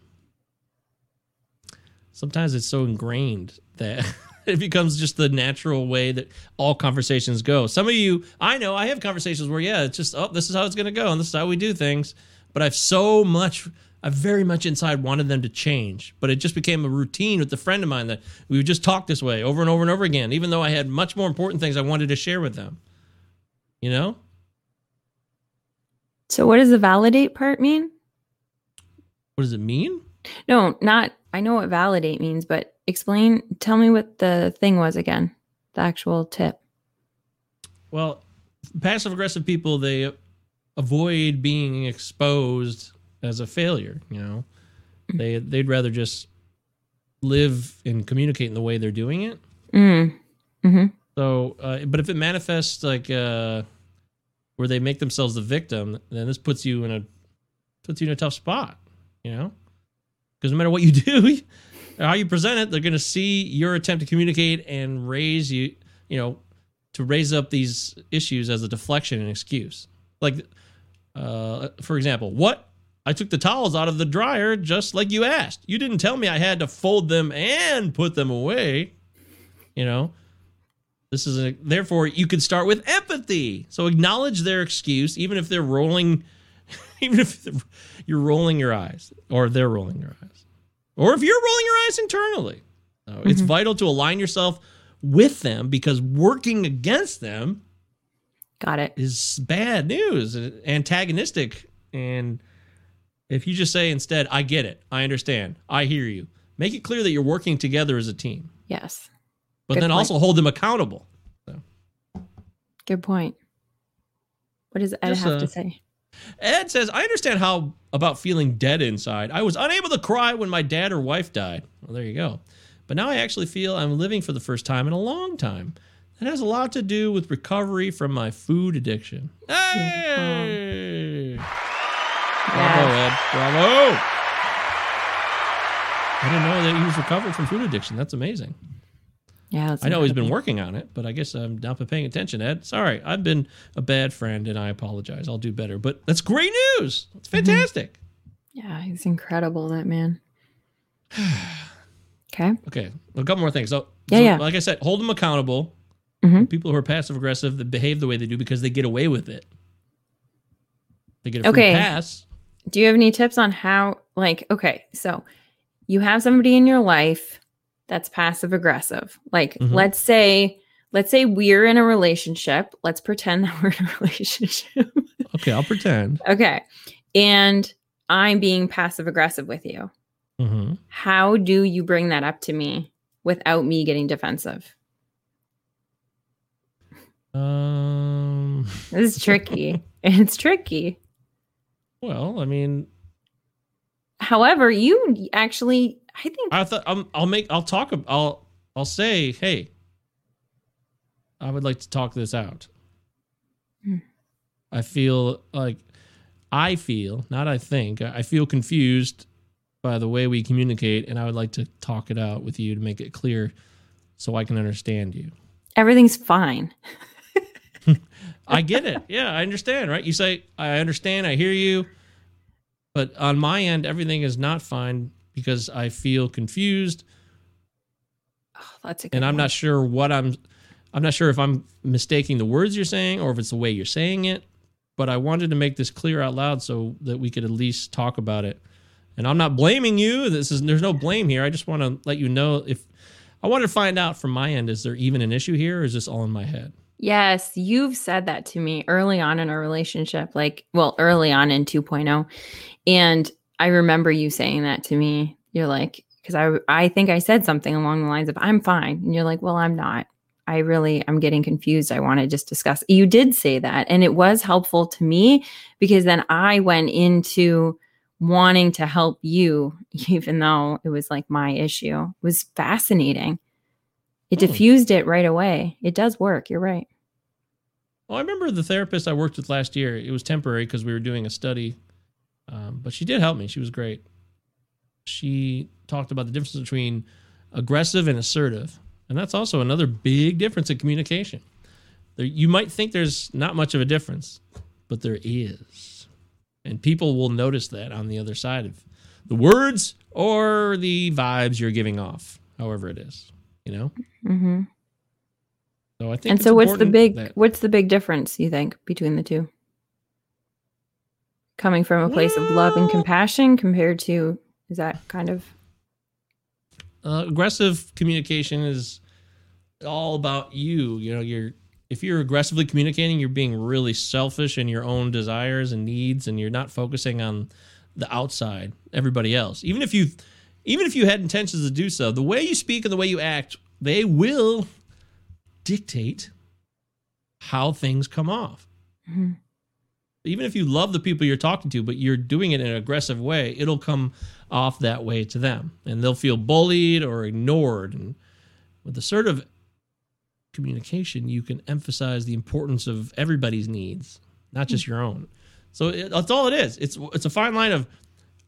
Sometimes it's so ingrained that it becomes just the natural way that all conversations go. Some of you, I know, I have conversations where, yeah, it's just, oh, this is how it's going to go, and this is how we do things. But I've so much, I very much inside wanted them to change. But it just became a routine with a friend of mine that we would just talk this way over and over and over again, even though I had much more important things I wanted to share with them. You know? So what does the validate part mean? What does it mean? No, not I know what validate means, but explain tell me what the thing was again. The actual tip. Well, passive aggressive people they avoid being exposed as a failure. You know, they they'd rather just live and communicate in the way they're doing it. Mm. hmm So, uh, but if it manifests like uh, where they make themselves the victim, then this puts you in a puts you in a tough spot. You know, because no matter what you do, how you present it, they're going to see your attempt to communicate and raise you. You know, to raise up these issues as a deflection and excuse. Like, uh, for example, what I took the towels out of the dryer just like you asked. You didn't tell me I had to fold them and put them away. You know, this is a, therefore you can start with empathy. So acknowledge their excuse, even if they're rolling, even if you're rolling your eyes or they're rolling their eyes, or if you're rolling your eyes internally. So It's Mhm. vital to align yourself with them because working against them Got it. is bad news, antagonistic. And if you just say instead, I get it, I understand, I hear you, make it clear that you're working together as a team, Yes. but Good then point. also hold them accountable. so. Good point. What does Ed Just, have uh, to say? Ed says, I understand how about feeling dead inside. I was unable to cry when my dad or wife died. Well, there you go. But now I actually feel I'm living for the first time in a long time. That has a lot to do with recovery from my food addiction. Hey! Bravo, Ed. Bravo. I didn't know that he was recovered from food addiction. That's amazing. Yeah. I know he's been working on it, but I guess I'm not paying attention, Ed. Sorry, I've been a bad friend and I apologize. I'll do better. But that's great news. It's fantastic. Yeah, he's incredible, that man. Okay. Okay, a couple more things. So, Yeah, so, yeah. like I said, hold them accountable. Mhm. People who are passive aggressive that behave the way they do because they get away with it. They get a free Okay. pass. Do you have any tips on how, like, okay, so you have somebody in your life that's passive aggressive. Like, Mhm. let's say, let's say we're in a relationship. Let's pretend that we're in a relationship. Okay, I'll pretend. okay. And I'm being passive aggressive with you. hmm How do you bring that up to me without me getting defensive? Um. This is tricky. it's tricky. Well, I mean, However, you actually, I think, I thought I'm, I'll make. I'll talk. I'll. I'll say, hey, I would like to talk this out. Hmm. I feel like I feel, not I think. I feel confused by the way we communicate, and I would like to talk it out with you to make it clear, so I can understand you. everything's fine. I get it. Yeah, I understand. Right? You say, I understand. I hear you. But on my end, everything is not fine because I feel confused Oh, that's a good and I'm one. not sure what I'm I'm not sure if I'm mistaking the words you're saying or if it's the way you're saying it, but I wanted to make this clear out loud so that we could at least talk about it. And I'm not blaming you. This is there's no blame here. I just want to let you know if I wanted to find out from my end is there even an issue here or is this all in my head? Yes, you've said that to me early on in our relationship, like, well, early on in 2.0. And I remember you saying that to me. You're like, because I, I think I said something along the lines of, I'm fine. And you're like, well, I'm not. I really, I'm getting confused. I want to just discuss. You did say that. And it was helpful to me because then I went into wanting to help you, even though it was like my issue. It was fascinating. It Hmm. diffused it right away. It does work. You're right. Well, I remember the therapist I worked with last year. It was temporary because we were doing a study, um, but she did help me. She was great. She talked about the difference between aggressive and assertive, and that's also another big difference in communication. There, you might think there's not much of a difference, but there is, and people will notice that on the other side of the words or the vibes you're giving off, however it is. You know. Mm-hmm. So I think. And so, what's the big that- what's the big difference you think between the two? Coming from a place of love and compassion compared to is that kind of uh, aggressive communication is all about you you know you're if you're aggressively communicating you're being really selfish in your own desires and needs and you're not focusing on the outside everybody else. Even if you even if you had intentions to do so the way you speak and the way you act they will dictate how things come off. Mhm. Even if you love the people you're talking to, but you're doing it in an aggressive way, it'll come off that way to them, and they'll feel bullied or ignored. And with assertive communication, you can emphasize the importance of everybody's needs, not just your own. So it, that's all it is. It's it's a fine line of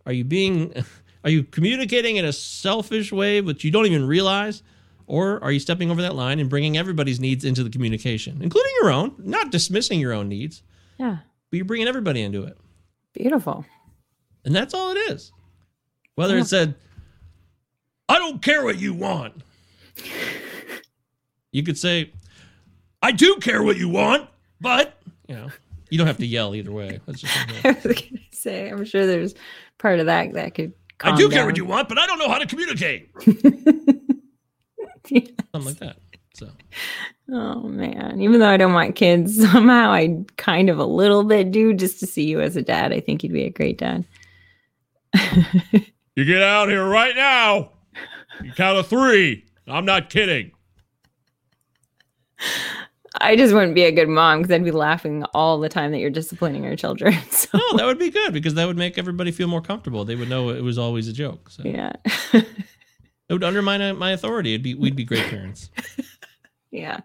are you being are you communicating in a selfish way, but you don't even realize. Or are you stepping over that line and bringing everybody's needs into the communication, including your own, not dismissing your own needs? yeah but you're bringing everybody into it. beautiful. And that's all it is. Whether Yeah. it said, I don't care what you want. You could say, I do care what you want, but, you know, you don't have to yell either way. That's just I was gonna say I'm sure there's part of that that could. I do care what you want, but I don't know how to communicate. want. Something like that. So, oh man! Even though I don't want kids, somehow I kind of a little bit do just to see you as a dad. I think you'd be a great dad. you get out here right now. You count of three. I'm not kidding. I just wouldn't be a good mom because I'd be laughing all the time that you're disciplining our children. So No, that would be good because that would make everybody feel more comfortable. They would know it was always a joke. So yeah, it would undermine uh, my authority. It'd be we'd be great parents. Yeah,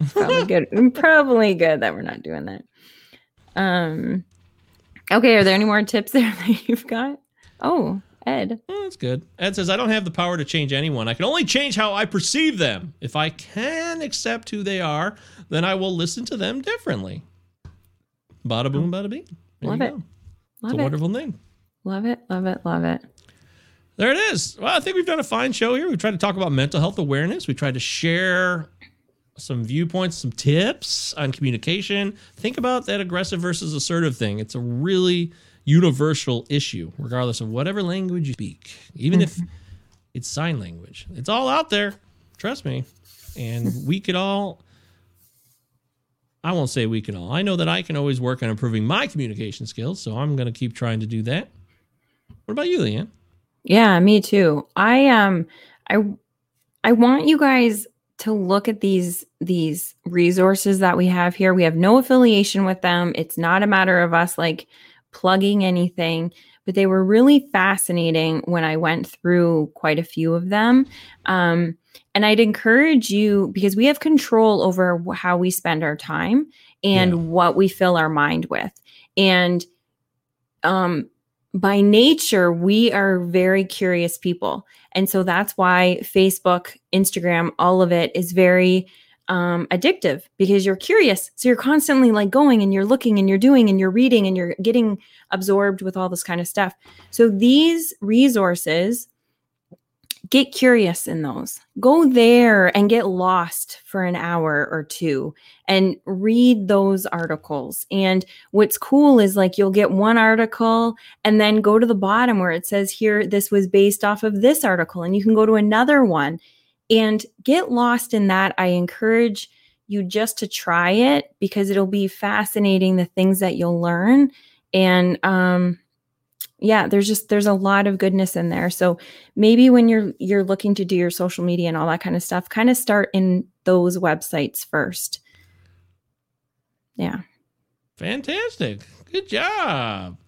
it's probably good. Probably good that we're not doing that. Um, okay. Are there any more tips there that you've got? Oh, Ed. Oh, that's good. Ed says, I don't have the power to change anyone. I can only change how I perceive them. If I can accept who they are, then I will listen to them differently. Bada boom, bada bing. There Love it. go. Love It's a it. wonderful thing. Love it. Love it. Love it. there it is. Well, I think we've done a fine show here. We tried to talk about mental health awareness. We tried to share some viewpoints, some tips on communication. Think about that aggressive versus assertive thing. It's a really universal issue, regardless of whatever language you speak, even if it's sign language. It's all out there. Trust me. And we could all, I won't say we can all. I know that I can always work on improving my communication skills. So I'm going to keep trying to do that. What about you, Leanne? Yeah, me too. I um I I want you guys to look at these these resources that we have here. We have no affiliation with them. It's not a matter of us like plugging anything, but they were really fascinating when I went through quite a few of them. Um, and I'd encourage you because we have control over how we spend our time and Yeah. what we fill our mind with. And um, by nature, we are very curious people. And so that's why Facebook, Instagram, all of it is very um, addictive because you're curious. So you're constantly like going and you're looking and you're doing and you're reading and you're getting absorbed with all this kind of stuff. So these resources, get curious in those. Go there and get lost for an hour or two and read those articles. And what's cool is like you'll get one article and then go to the bottom where it says here this was based off of this article and you can go to another one and get lost in that. I encourage you just to try it because it'll be fascinating the things that you'll learn and um yeah there's just there's a lot of goodness in there so maybe when you're you're looking to do your social media and all that kind of stuff kind of start in those websites first yeah Fantastic. Good job.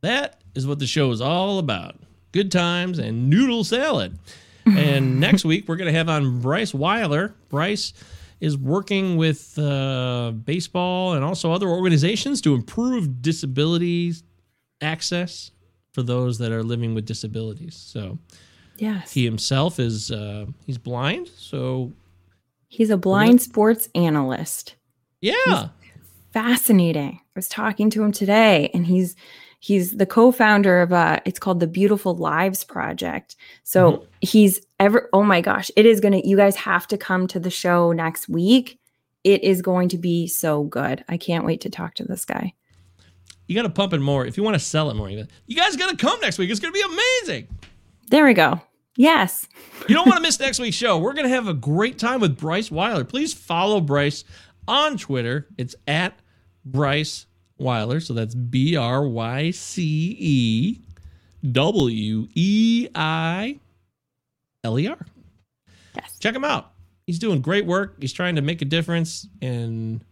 That is what the show is all about. Good times and noodle salad. And next week, we're going to have on Bryce Weiler. Bryce is working with uh, baseball and also other organizations to improve disabilities access for those that are living with disabilities. So yes he himself is uh, he's blind. So he's a blind sports analyst yeah, fascinating. I was talking to him today and he's he's the co-founder of uh it's called the Beautiful Lives Project. So he's ever oh my gosh, it is gonna you guys have to come to the show next week. It is going to be so good. I can't wait to talk to this guy. You got to pump it more if you want to sell it more. You you guys got to come next week. It's going to be amazing. There we go. Yes. You don't want to miss next week's show. We're going to have a great time with Bryce Weiler. Please follow Bryce on Twitter. It's at Bryce Weiler. So that's B R Y C E W E I L E R. Yes. Check him out. He's doing great work. He's trying to make a difference. And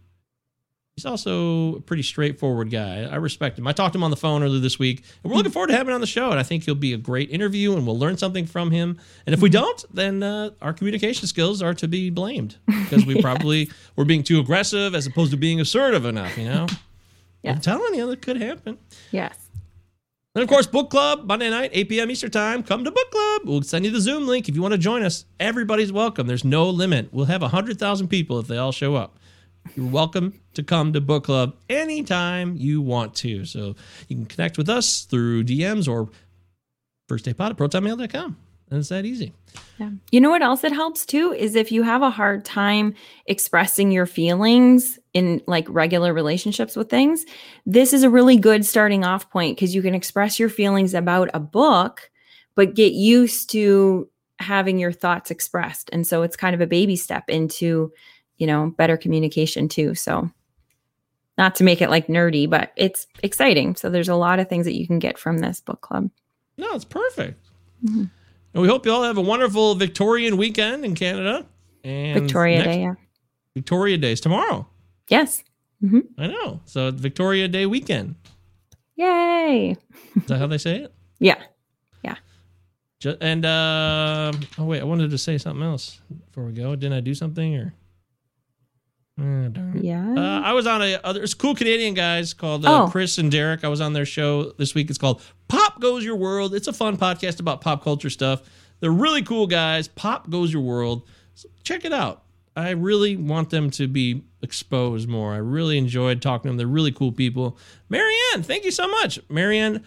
he's also a pretty straightforward guy. I respect him. I talked to him on the phone earlier this week, and we're looking forward to having him on the show. And I think he'll be a great interview, and we'll learn something from him. And if we don't, then uh, our communication skills are to be blamed because we probably were being too aggressive as opposed to being assertive enough. You know, Yeah. I'm telling you, that could happen. Yes. And of course, book club Monday night, 8 p.m. Eastern time. Come to book club. We'll send you the Zoom link if you want to join us. Everybody's welcome. There's no limit. We'll have 100,000 people if they all show up. You're welcome to come to book club anytime you want to. So you can connect with us through DMs or first firstdaypod at protonmail.com. And it's that easy. Yeah. You know what else it helps too is if you have a hard time expressing your feelings in like regular relationships with things, this is a really good starting off point because you can express your feelings about a book, but get used to having your thoughts expressed. And so it's kind of a baby step into, you know, better communication too. So not to make it like nerdy, but it's exciting. So there's a lot of things that you can get from this book club. No, it's perfect. Mhm. And we hope you all have a wonderful Victorian weekend in Canada. And Victoria Day. Yeah. Victoria Day is tomorrow. Yes. I know. So Victoria Day weekend. Yay. Is that how they say it? Yeah. Ju- and uh, oh wait, I wanted to say something else before we go. Didn't I do something or? Uh, darn it. Yeah. Uh, I was on a other it's cool Canadian guys called uh, Oh. Chris and Derek. I was on their show this week. It's called Pop Goes Your World. It's a fun podcast about pop culture stuff. They're really cool guys. Pop Goes Your World. So check it out. I really want them to be exposed more. I really enjoyed talking to them. They're really cool people. Marianne, thank you so much. Marianne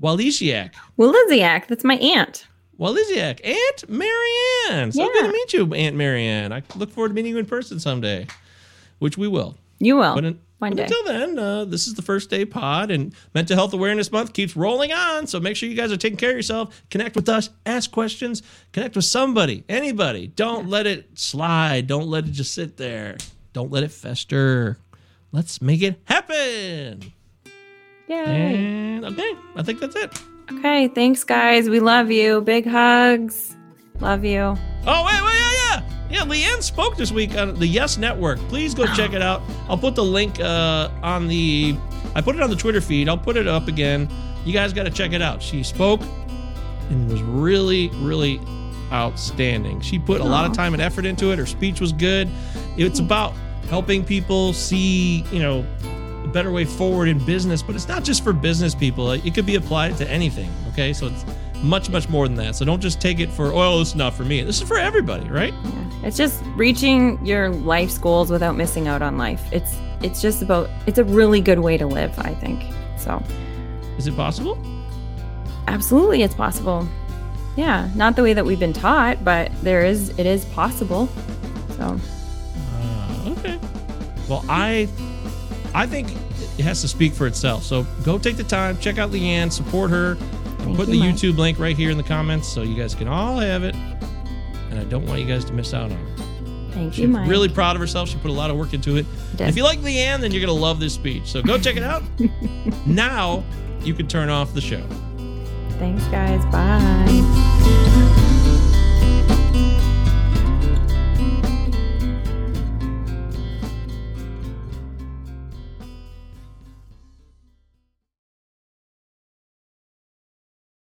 Waliziak. Waliziak, that's my aunt. Waliziak. Aunt Marianne. So Yeah. good to meet you, Aunt Marianne. I look forward to meeting you in person someday, which we will. You will. But, in, One but day. until then, uh, this is the first day pod, and Mental Health Awareness Month keeps rolling on. So make sure you guys are taking care of yourself. Connect with us, ask questions, connect with somebody, anybody. Don't let it slide. Don't let it just sit there. Don't let it fester. Let's make it happen. Yay. And okay, I think that's it. Okay, thanks, guys. We love you. Big hugs. Love you. Oh wait, wait, yeah. Leanne spoke this week on the Yes Network. Please go check it out. I'll put the link uh, on the. I put it on the Twitter feed. I'll put it up again. You guys got to check it out. She spoke and was really, really outstanding. She put a lot of time and effort into it. Her speech was good. It's about helping people see, you know, a better way forward in business, but it's not just for business people. It could be applied to anything. Okay, so it's much, much more than that. So don't just take it for, oh, this is not for me. This is for everybody, right? Yeah. It's just reaching your life's goals without missing out on life. It's it's just about it's a really good way to live, I think. So, Is it possible? absolutely it's possible. Yeah, not the way that we've been taught, but there is it is possible. So, Uh, okay. Well, I, I think it has to speak for itself. So go take the time, check out Leanne, support her. Thank putting you, the Mike. YouTube link right here in the comments so you guys can all have it. And I don't want you guys to miss out on it. thank She's you, Mike. really proud of herself. She put a lot of work into it. If you like Leanne, then you're gonna love this speech. So go check it out. now you can turn off the show. Thanks guys. Bye.